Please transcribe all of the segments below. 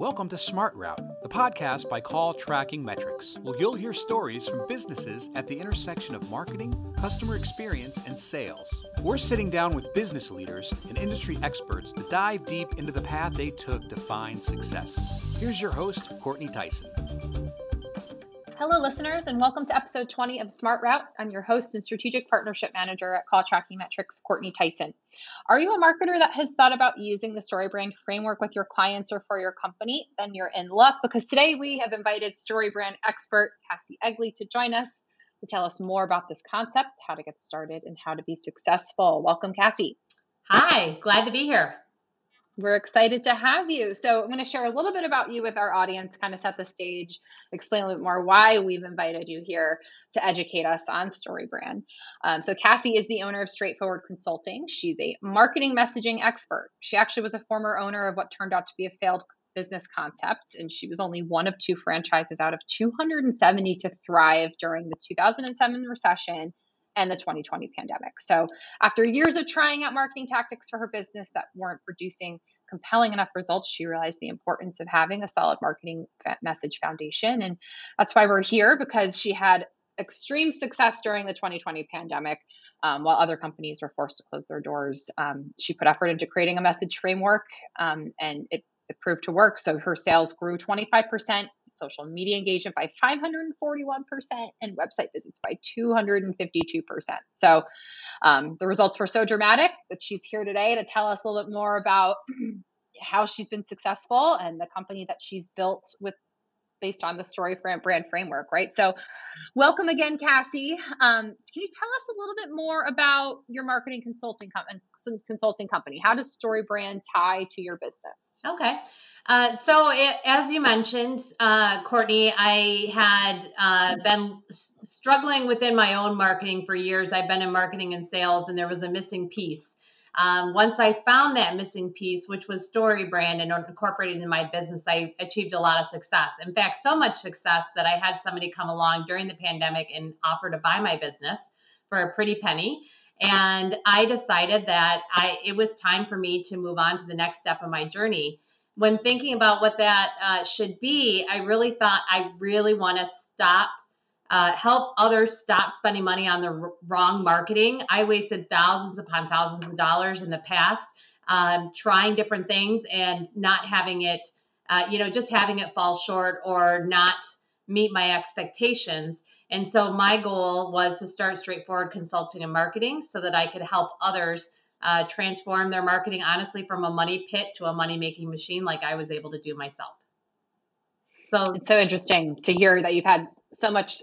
Welcome to Smart Route, the podcast by Call Tracking Metrics. Well, you'll hear stories from businesses at the intersection of marketing, customer experience, and sales. We're sitting down with business leaders and industry experts to dive deep into the path they took to find success. Here's your host, Courtney Tyson. Hello, listeners, and welcome to episode 20 of Smart Route. I'm your host and strategic partnership manager at Call Tracking Metrics, Courtney Tyson. Are you a marketer that has thought about using the StoryBrand framework with your clients or for your company? Then you're in luck because today we have invited StoryBrand expert Cassie Egley to join us to tell us more about this concept, how to get started, and how to be successful. Welcome, Cassie. Hi, glad to be here. We're excited to have you. So, I'm going to share a little bit about you with our audience, kind of set the stage, explain a little bit more why we've invited you here to educate us on StoryBrand. Um, so, Cassie is the owner of Straightforward Consulting. She's a marketing messaging expert. She actually was a former owner of what turned out to be a failed business concept, and she was only one of two franchises out of 270 to thrive during the 2007 recession and the 2020 pandemic. So, after years of trying out marketing tactics for her business that weren't producing compelling enough results, she realized the importance of having a solid marketing message foundation. And that's why we're here because she had extreme success during the 2020 pandemic um, while other companies were forced to close their doors. Um, she put effort into creating a message framework um, and it, it proved to work. So, her sales grew 25% social media engagement by 541%, and website visits by 252%. So um, the results were so dramatic that she's here today to tell us a little bit more about how she's been successful and the company that she's built with based on the story brand framework, right? So, welcome again, Cassie. Um, can you tell us a little bit more about your marketing consulting com- consulting company? How does StoryBrand tie to your business? Okay. Uh, so, it, as you mentioned, uh, Courtney, I had uh, been struggling within my own marketing for years. I've been in marketing and sales, and there was a missing piece. Um, once I found that missing piece, which was StoryBrand and incorporated in my business, I achieved a lot of success. In fact, so much success that I had somebody come along during the pandemic and offer to buy my business for a pretty penny. And I decided that I it was time for me to move on to the next step of my journey when thinking about what that uh, should be, I really thought I really want to stop, uh, help others stop spending money on the r- wrong marketing. I wasted thousands upon thousands of dollars in the past um, trying different things and not having it, uh, you know, just having it fall short or not meet my expectations. And so my goal was to start straightforward consulting and marketing so that I could help others uh, transform their marketing honestly from a money pit to a money making machine like I was able to do myself. So it's so interesting to hear that you've had so much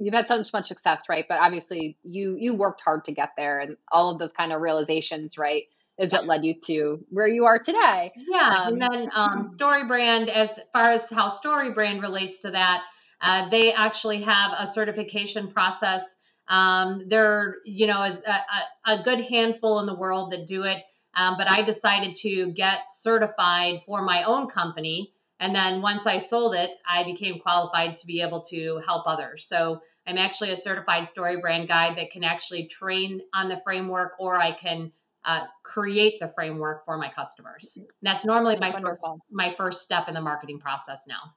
you've had so much success, right? But obviously you you worked hard to get there, and all of those kind of realizations, right, is what led you to where you are today. Yeah, um, and then um, StoryBrand, as far as how StoryBrand relates to that, uh, they actually have a certification process um, there, you know, is a, a, good handful in the world that do it. Um, but I decided to get certified for my own company. And then once I sold it, I became qualified to be able to help others. So I'm actually a certified StoryBrand guide that can actually train on the framework or I can uh, create the framework for my customers. And that's normally that's my first, my first step in the marketing process now.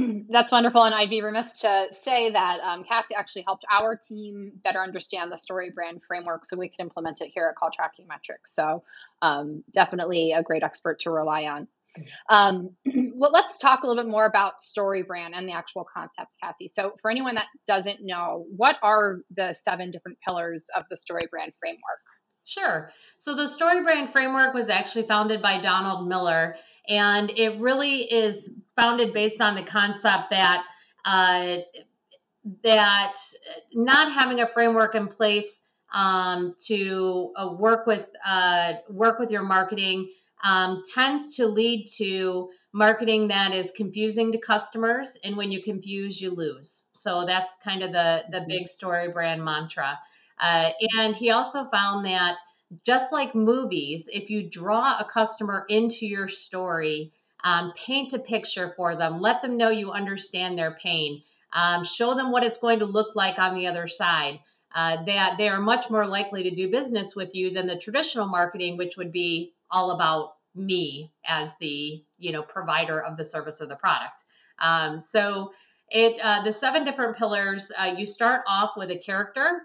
That's wonderful. And I'd be remiss to say that um, Cassie actually helped our team better understand the StoryBrand framework so we could implement it here at Call Tracking Metrics. So, um, definitely a great expert to rely on. Um, well, let's talk a little bit more about StoryBrand and the actual concept, Cassie. So, for anyone that doesn't know, what are the seven different pillars of the StoryBrand framework? Sure. So the StoryBrand framework was actually founded by Donald Miller, and it really is founded based on the concept that uh, that not having a framework in place um, to uh, work with uh, work with your marketing um, tends to lead to marketing that is confusing to customers, and when you confuse, you lose. So that's kind of the the big story brand mantra. Uh, and he also found that just like movies, if you draw a customer into your story, um, paint a picture for them, let them know you understand their pain, um, show them what it's going to look like on the other side. Uh, that they are much more likely to do business with you than the traditional marketing, which would be all about me as the you know provider of the service or the product. Um, so it uh, the seven different pillars. Uh, you start off with a character,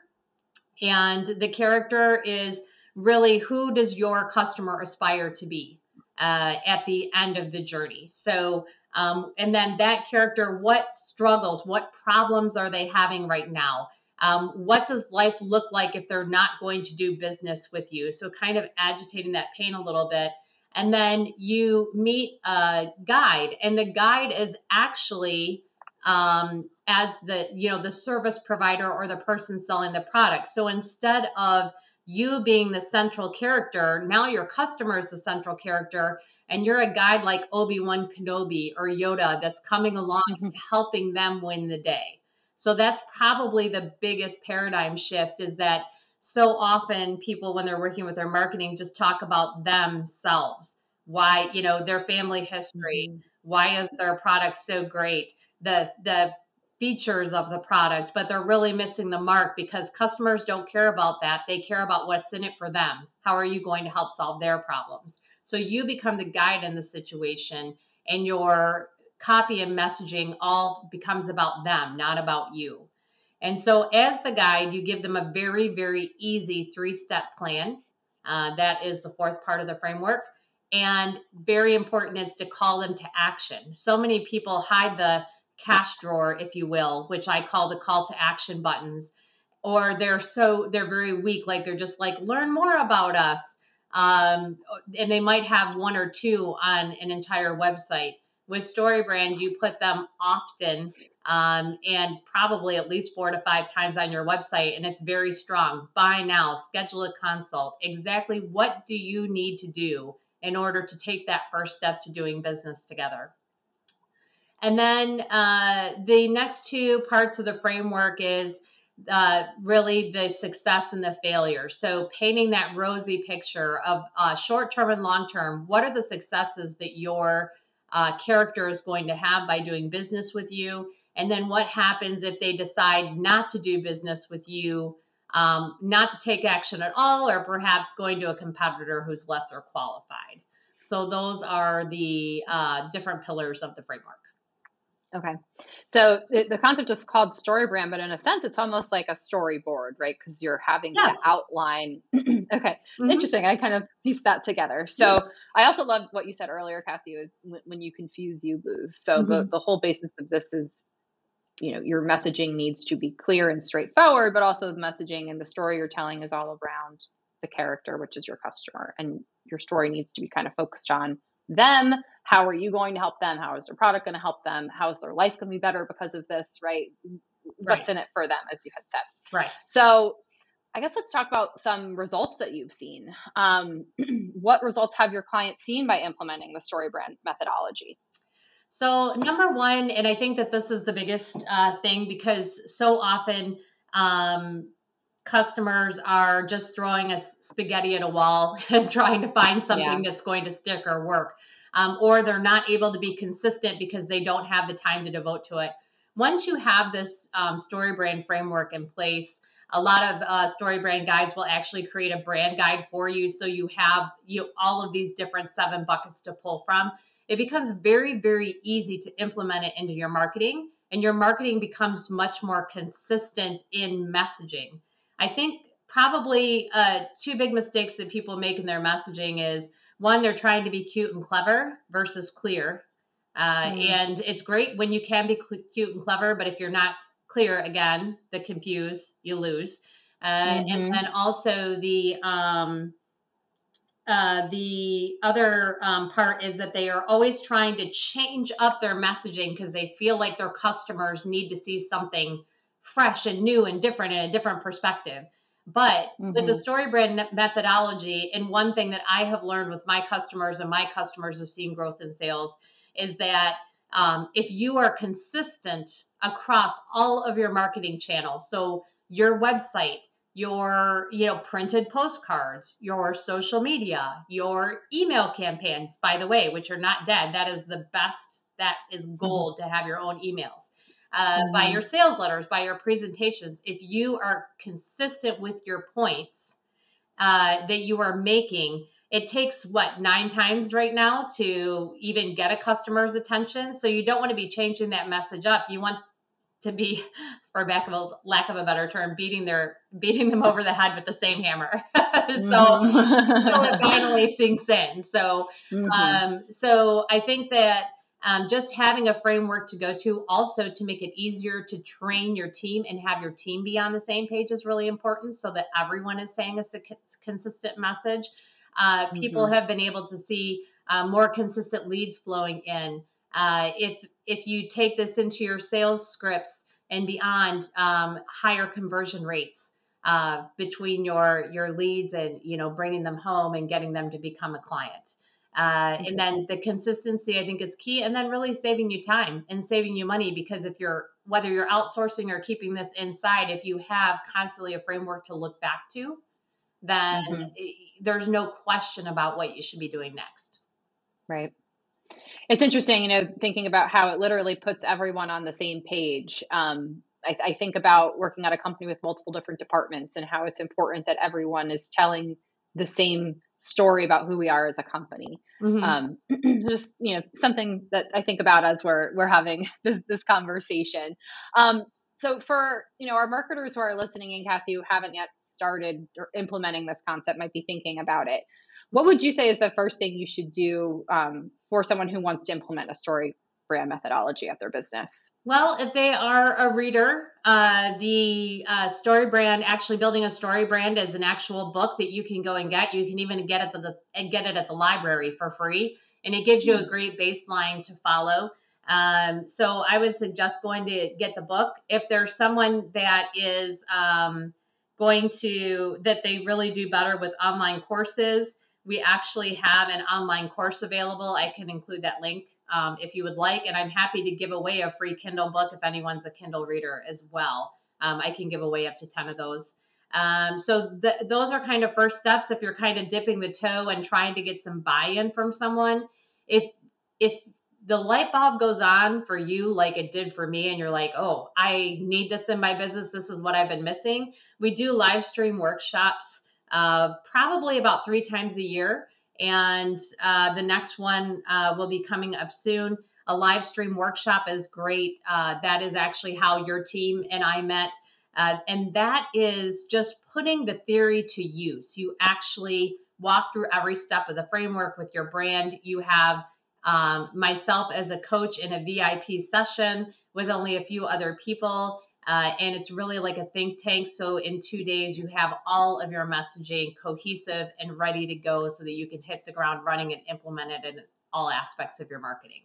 and the character is really who does your customer aspire to be uh, at the end of the journey. So um, and then that character, what struggles, what problems are they having right now? Um, what does life look like if they're not going to do business with you? So, kind of agitating that pain a little bit. And then you meet a guide, and the guide is actually um, as the you know the service provider or the person selling the product. So instead of you being the central character, now your customer is the central character, and you're a guide like Obi Wan Kenobi or Yoda that's coming along mm-hmm. helping them win the day. So that's probably the biggest paradigm shift is that so often people when they're working with their marketing just talk about themselves. Why, you know, their family history, mm-hmm. why is their product so great? The the features of the product, but they're really missing the mark because customers don't care about that. They care about what's in it for them. How are you going to help solve their problems? So you become the guide in the situation and your copy and messaging all becomes about them, not about you. And so, as the guide, you give them a very, very easy three step plan. Uh, that is the fourth part of the framework. And very important is to call them to action. So many people hide the cash drawer, if you will, which I call the call to action buttons, or they're so, they're very weak, like they're just like, learn more about us. Um, and they might have one or two on an entire website with StoryBrand, you put them often um, and probably at least four to five times on your website, and it's very strong. Buy now, schedule a consult. Exactly what do you need to do in order to take that first step to doing business together? And then uh, the next two parts of the framework is uh, really the success and the failure. So, painting that rosy picture of uh, short term and long term, what are the successes that you're uh, character is going to have by doing business with you. And then what happens if they decide not to do business with you, um, not to take action at all, or perhaps going to a competitor who's lesser qualified. So those are the uh, different pillars of the framework. Okay. So the, the concept is called story brand, but in a sense, it's almost like a storyboard, right? Because you're having yes. to outline. okay. Mm-hmm. Interesting. I kind of pieced that together. So yeah. I also love what you said earlier, Cassie, is when, when you confuse, you lose. So mm-hmm. the, the whole basis of this is, you know, your messaging needs to be clear and straightforward, but also the messaging and the story you're telling is all around the character, which is your customer. And your story needs to be kind of focused on them? How are you going to help them? How is their product going to help them? How is their life going to be better because of this right? What's right. in it for them as you had said. Right. So i guess let's talk about some results that you've seen. Um, what results have your clients seen by implementing the story brand methodology? So number one and i think that this is the biggest uh, thing because so often um, customers are just throwing a spaghetti at a wall and trying to find something yeah. that's going to stick or work. Um, or they're not able to be consistent because they don't have the time to devote to it. Once you have this um, story brand framework in place, a lot of uh, story brand guides will actually create a brand guide for you, so you have you all of these different seven buckets to pull from. It becomes very, very easy to implement it into your marketing, and your marketing becomes much more consistent in messaging. I think probably uh, two big mistakes that people make in their messaging is one, they're trying to be cute and clever versus clear. Uh, mm. And it's great when you can be cl- cute and clever, but if you're not clear, again, the confuse, you lose. Uh, mm-hmm. And then also the um, uh, the other um, part is that they are always trying to change up their messaging because they feel like their customers need to see something fresh and new and different and a different perspective. But mm-hmm. with the mm-hmm. story brand methodology, and one thing that I have learned with my customers and my customers have seen growth in sales is that um, if you are consistent across all of your marketing channels, so your website, your you know printed postcards, your social media, your email campaigns, by the way, which are not dead, that is the best. That is mm-hmm. gold mm-hmm. to have your own emails uh, mm-hmm. by your sales letters, by your presentations, if you are consistent with your points uh, that you are making, it takes what nine times right now to even get a customer's attention. So you don't want to be changing that message up. You want to be, for lack of a lack of a better term, beating their beating them over the head with the same hammer. so mm-hmm. so it finally sinks in. So mm-hmm. um, so I think that um, just having a framework to go to, also to make it easier to train your team and have your team be on the same page is really important, so that everyone is saying a consistent message. Uh, people mm-hmm. have been able to see uh, more consistent leads flowing in. Uh, if if you take this into your sales scripts and beyond, um, higher conversion rates uh, between your your leads and you know bringing them home and getting them to become a client. Uh, and then the consistency I think is key, and then really saving you time and saving you money because if you're whether you're outsourcing or keeping this inside, if you have constantly a framework to look back to, then mm-hmm. there's no question about what you should be doing next. Right. It's interesting, you know, thinking about how it literally puts everyone on the same page. Um, I, I think about working at a company with multiple different departments and how it's important that everyone is telling the same story about who we are as a company. Mm-hmm. Um, just you know something that I think about as we're we're having this this conversation. Um, so for you know our marketers who are listening in cassie who haven't yet started or implementing this concept might be thinking about it what would you say is the first thing you should do um, for someone who wants to implement a story brand methodology at their business? Well, if they are a reader, uh, the uh, story brand, actually building a story brand is an actual book that you can go and get. You can even get it at the and get it at the library for free, and it gives you a hmm. great baseline to follow. Um, so I would suggest going to get the book. If there's someone that is um, going to that they really do better with online courses we actually have an online course available. I can include that link um, if you would like. And I'm happy to give away a free Kindle book if anyone's a Kindle reader as well. Um, I can give away up to 10 of those. Um, so the, those are kind of first steps if you're kind of dipping the toe and trying to get some buy-in from someone. If if the light bulb goes on for you like it did for me and you're like, "Oh, I need this in my business. This is what I've been missing." We do live stream workshops uh, probably about three times a year. And uh, the next one uh, will be coming up soon. A live stream workshop is great. Uh, that is actually how your team and I met. Uh, and that is just putting the theory to use. You actually walk through every step of the framework with your brand. You have um, myself as a coach in a VIP session with only a few other people. Uh, and it's really like a think tank. So in two days, you have all of your messaging cohesive and ready to go so that you can hit the ground running and implement it in all aspects of your marketing.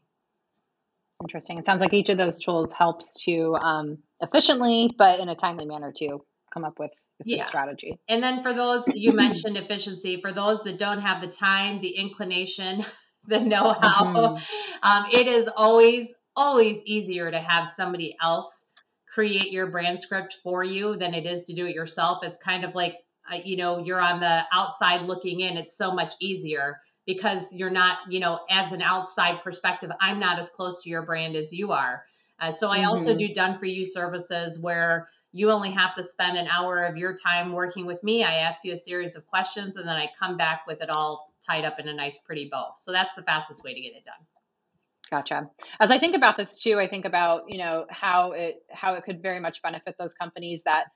Interesting. It sounds like each of those tools helps to um, efficiently, but in a timely manner, to come up with, yeah. the strategy. And then for those you mentioned efficiency, for those that don't have the time, the inclination, the know how, mm-hmm. um, it is always, always easier to have somebody else create your brand script for you than it is to do it yourself. It's kind of like, uh, you know, you're on the outside looking in. It's so much easier because you're not, you know, as an outside perspective, I'm not as close to your brand as you are. Uh, so I mm-hmm. also do done for you services where you only have to spend an hour of your time working with me. I ask you a series of questions and then I come back with it all tied up in a nice, pretty bow. So that's the fastest way to get it done. Gotcha. As I think about this too, I think about you know how it how it could very much benefit those companies that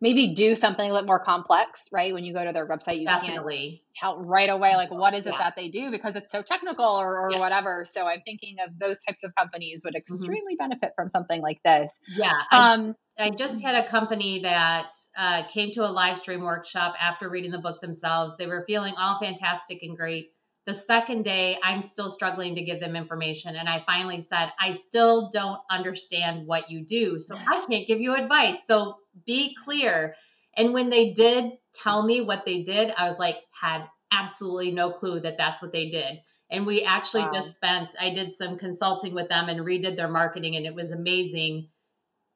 maybe do something a little more complex, right? When you go to their website, you Definitely. can't tell right away like what is it yeah. that they do because it's so technical or, or yeah. whatever. So I'm thinking of those types of companies would mm-hmm. extremely mm-hmm. benefit from something like this. Yeah. Um, I, I just had a company that uh, came to a live stream workshop after reading the book themselves. They were feeling all fantastic and great the second day, I'm still struggling to give them information. And I finally said, I still don't understand what you do. So I can't give you advice. So be clear. And when they did tell me what they did, I was like, had absolutely no clue that that's what they did. And we actually wow. just spent, I did some consulting with them and redid their marketing, and it was amazing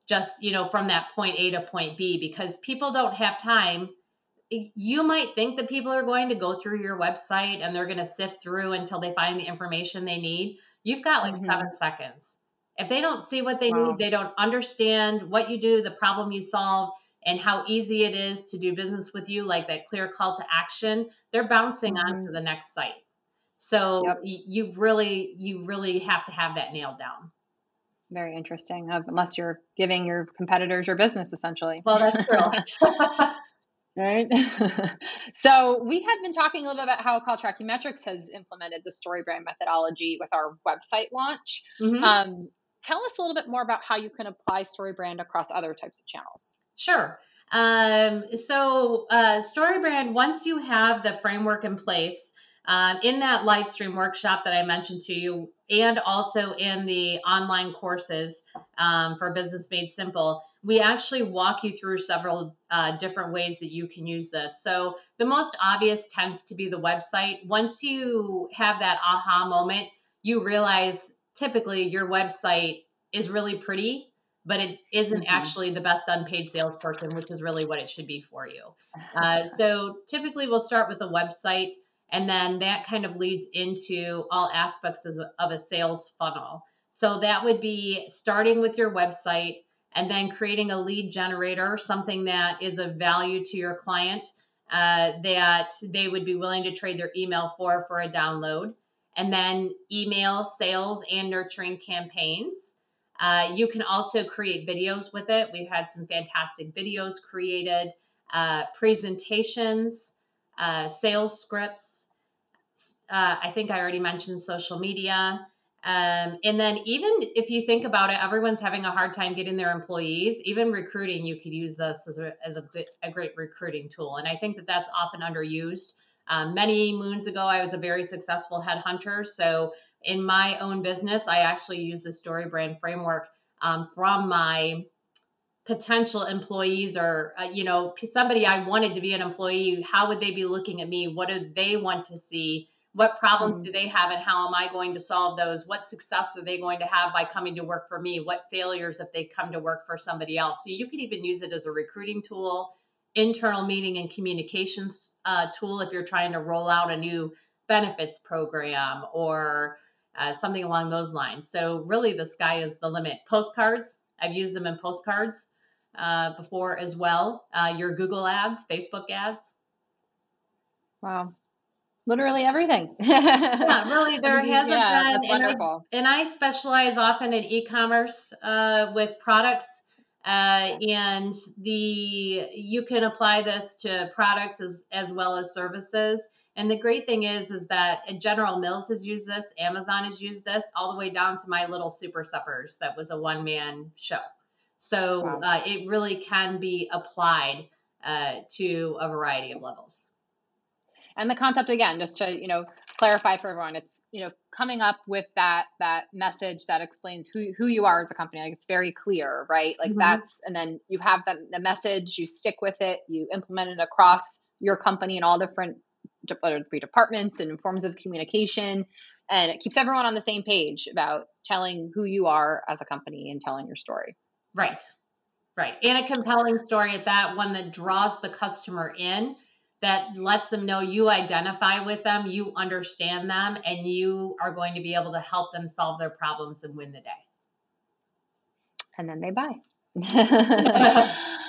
just, you know, from that point A to point B because people don't have time you might think that people are going to go through your website and they're going to sift through until they find the information they need. You've got like mm-hmm. seven seconds. If they don't see what they wow. need, they don't understand what you do, the problem you solve, and how easy it is to do business with you, like that clear call to action, they're bouncing mm-hmm. on to the next site. So yep. you really, you really have to have that nailed down. Very interesting. Unless you're giving your competitors your business, essentially. Well, that's true. right? so we had been talking a little bit about how Call Tracking Metrics has implemented the StoryBrand methodology with our website launch. Mm-hmm. Um, tell us a little bit more about how you can apply StoryBrand across other types of channels. Sure. Um, so uh, StoryBrand, once you have the framework in place, um, in that live stream workshop that I mentioned to you, and also in the online courses um, for Business Made Simple, we actually walk you through several uh, different ways that you can use this. So, the most obvious tends to be the website. Once you have that aha moment, you realize typically your website is really pretty but it isn't mm-hmm. actually the best unpaid salesperson, which is really what it should be for you. Uh, so typically we'll start with a website, and then that kind of leads into all aspects of a sales funnel. So that would be starting with your website and then creating a lead generator, something that is of value to your client uh, that they would be willing to trade their email for for a download. And then email sales and nurturing campaigns uh, you can also create videos with it. We've had some fantastic videos created, uh, presentations, uh, sales scripts. Uh, I think I already mentioned social media. Um, and then, even if you think about it, everyone's having a hard time getting their employees. Even recruiting, you could use this as a, as a, a great recruiting tool. And I think that that's often underused. Um, many moons ago, I was a very successful headhunter. So in my own business, I actually use the story brand framework um, from my potential employees or uh, you know somebody I wanted to be an employee. How would they be looking at me? What do they want to see? What problems mm-hmm. do they have, and how am I going to solve those? What success are they going to have by coming to work for me? What failures if they come to work for somebody else? So you could even use it as a recruiting tool, internal meeting and communications uh, tool if you're trying to roll out a new benefits program or uh, something along those lines. So really, the sky is the limit. Postcards, I've used them in postcards uh, before as well. Uh, your Google ads, Facebook ads. Wow. Literally everything. yeah, really, there hasn't yeah, been. And I, and I, specialize often in e-commerce uh, with products, uh, and the you can apply this to products as as well as services and the great thing is, is that General Mills has used this, Amazon has used this, all the way down to my little Super Suppers that was a one man show. So wow. uh, it really can be applied uh, to a variety of levels. And the concept again, just to you know clarify for everyone, it's you know coming up with that that message that explains who who you are as a company. Like it's very clear, right? Like mm-hmm. that's and then you have the, the message, you stick with it, you implement it across your company in all different three departments and forms of communication and it keeps everyone on the same page about telling who you are as a company and telling your story right right and a compelling story at that one that draws the customer in that lets them know you identify with them you understand them and you are going to be able to help them solve their problems and win the day. And then they buy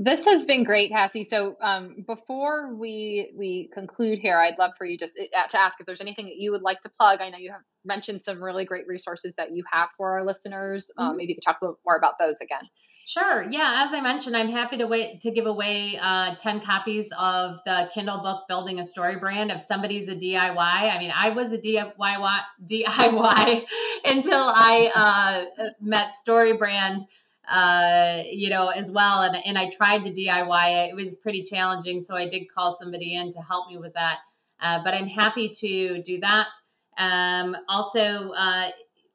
This has been great, Cassie. So um, before we we conclude here, I'd love for you just uh, to ask if there's anything that you would like to plug. I know you have mentioned some really great resources that you have for our listeners. Um, mm-hmm. Um, maybe you could talk a little more about those again. Sure. Yeah. As I mentioned, I'm happy to wait to give away uh, 10 copies of the Kindle book Building a Story Brand. If somebody's a DIY, I mean, I was a DIY DIY until I uh, met Story Brand uh, you know, as well. And, and I tried to DIY it. It was pretty challenging. So I did call somebody in to help me with that. Uh, but I'm happy to do that. Um, also, uh,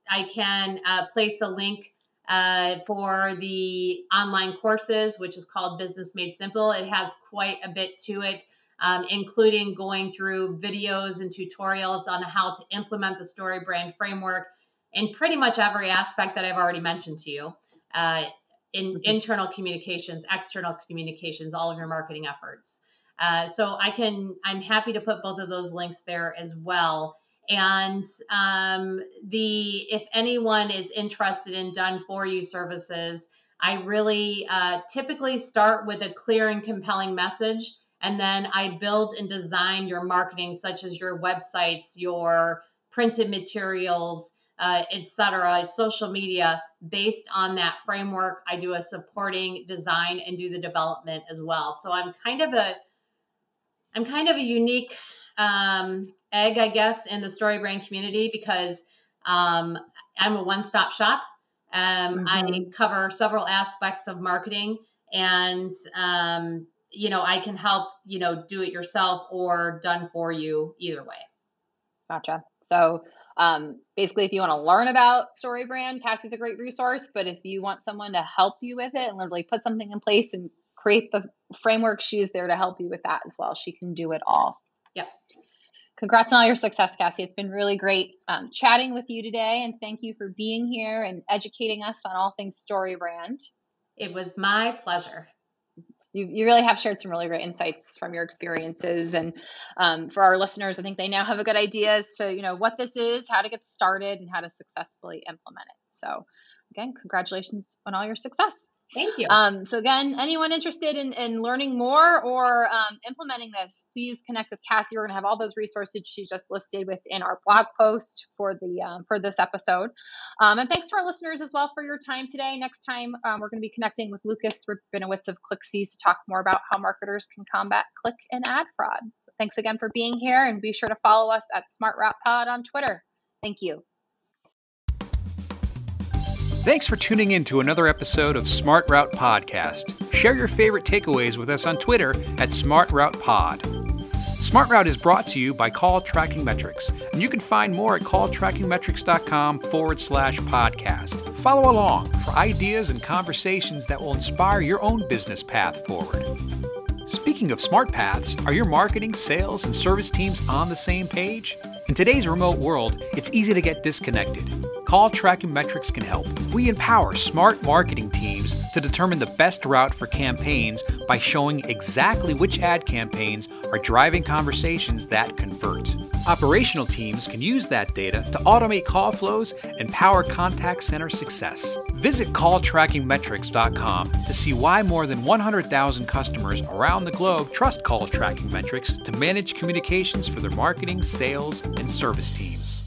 I can uh, place a link uh, for the online courses, which is called Business Made Simple. It has quite a bit to it. Um, including going through videos and tutorials on how to implement the story brand framework in pretty much every aspect that I've already mentioned to you uh, in mm-hmm. internal communications, external communications, all of your marketing efforts. Uh, so I can, I'm happy to put both of those links there as well. And um, the, if anyone is interested in done for you services, I really uh, typically start with a clear and compelling message, and then I build and design your marketing, such as your websites, your printed materials, uh, etc., social media, based on that framework. I do a supporting design and do the development as well. So I'm kind of a I'm kind of a unique um, egg, I guess, in the story brand community because um, I'm a one stop shop. Um, mm-hmm. I cover several aspects of marketing, and um, you know, I can help you know do it yourself or done for you either way. Gotcha. So um, basically, if you want to learn about StoryBrand, Cassie's a great resource. But if you want someone to help you with it and literally put something in place and create the framework, she's there to help you with that as well. She can do it all. Yep. Congrats on all your success, Cassie. It's been really great um, chatting with you today. And thank you for being here and educating us on all things StoryBrand. It was my pleasure you, you really have shared some really great insights from your experiences. And um, for our listeners i think they now have a good idea as to you know what this is how to get started and how to successfully implement it. So again congratulations on all your success Thank you. Um, so again, anyone interested in, in learning more or um, implementing this, please connect with Cassie. We're going to have all those resources she just listed within our blog post for the um, for this episode. Um, and thanks to our listeners as well for your time today. Next time, um, we're going to be connecting with Lucas Rabinowitz of ClickCease to talk more about how marketers can combat click and ad fraud. So thanks again for being here, and be sure to follow us at Smart Route Pod on Twitter. Thank you. Thanks for tuning in to another episode of Smart Route Podcast. Share your favorite takeaways with us on Twitter at Smart Route Pod. Smart Route is brought to you by Call Tracking Metrics, and you can find more at calltrackingmetrics.com forward slash podcast. Follow along for ideas and conversations that will inspire your own business path forward. Speaking of smart paths, are your marketing, sales, and service teams on the same page? In today's remote world, it's easy to get disconnected. Call Tracking Metrics can help. We empower smart marketing teams to determine the best route for campaigns by showing exactly which ad campaigns are driving conversations that convert. Operational teams can use that data to automate call flows and power contact center success. Visit calltrackingmetrics.com to see why more than 100,000 customers around the globe trust Call Tracking Metrics to manage communications for their marketing, sales, and service teams.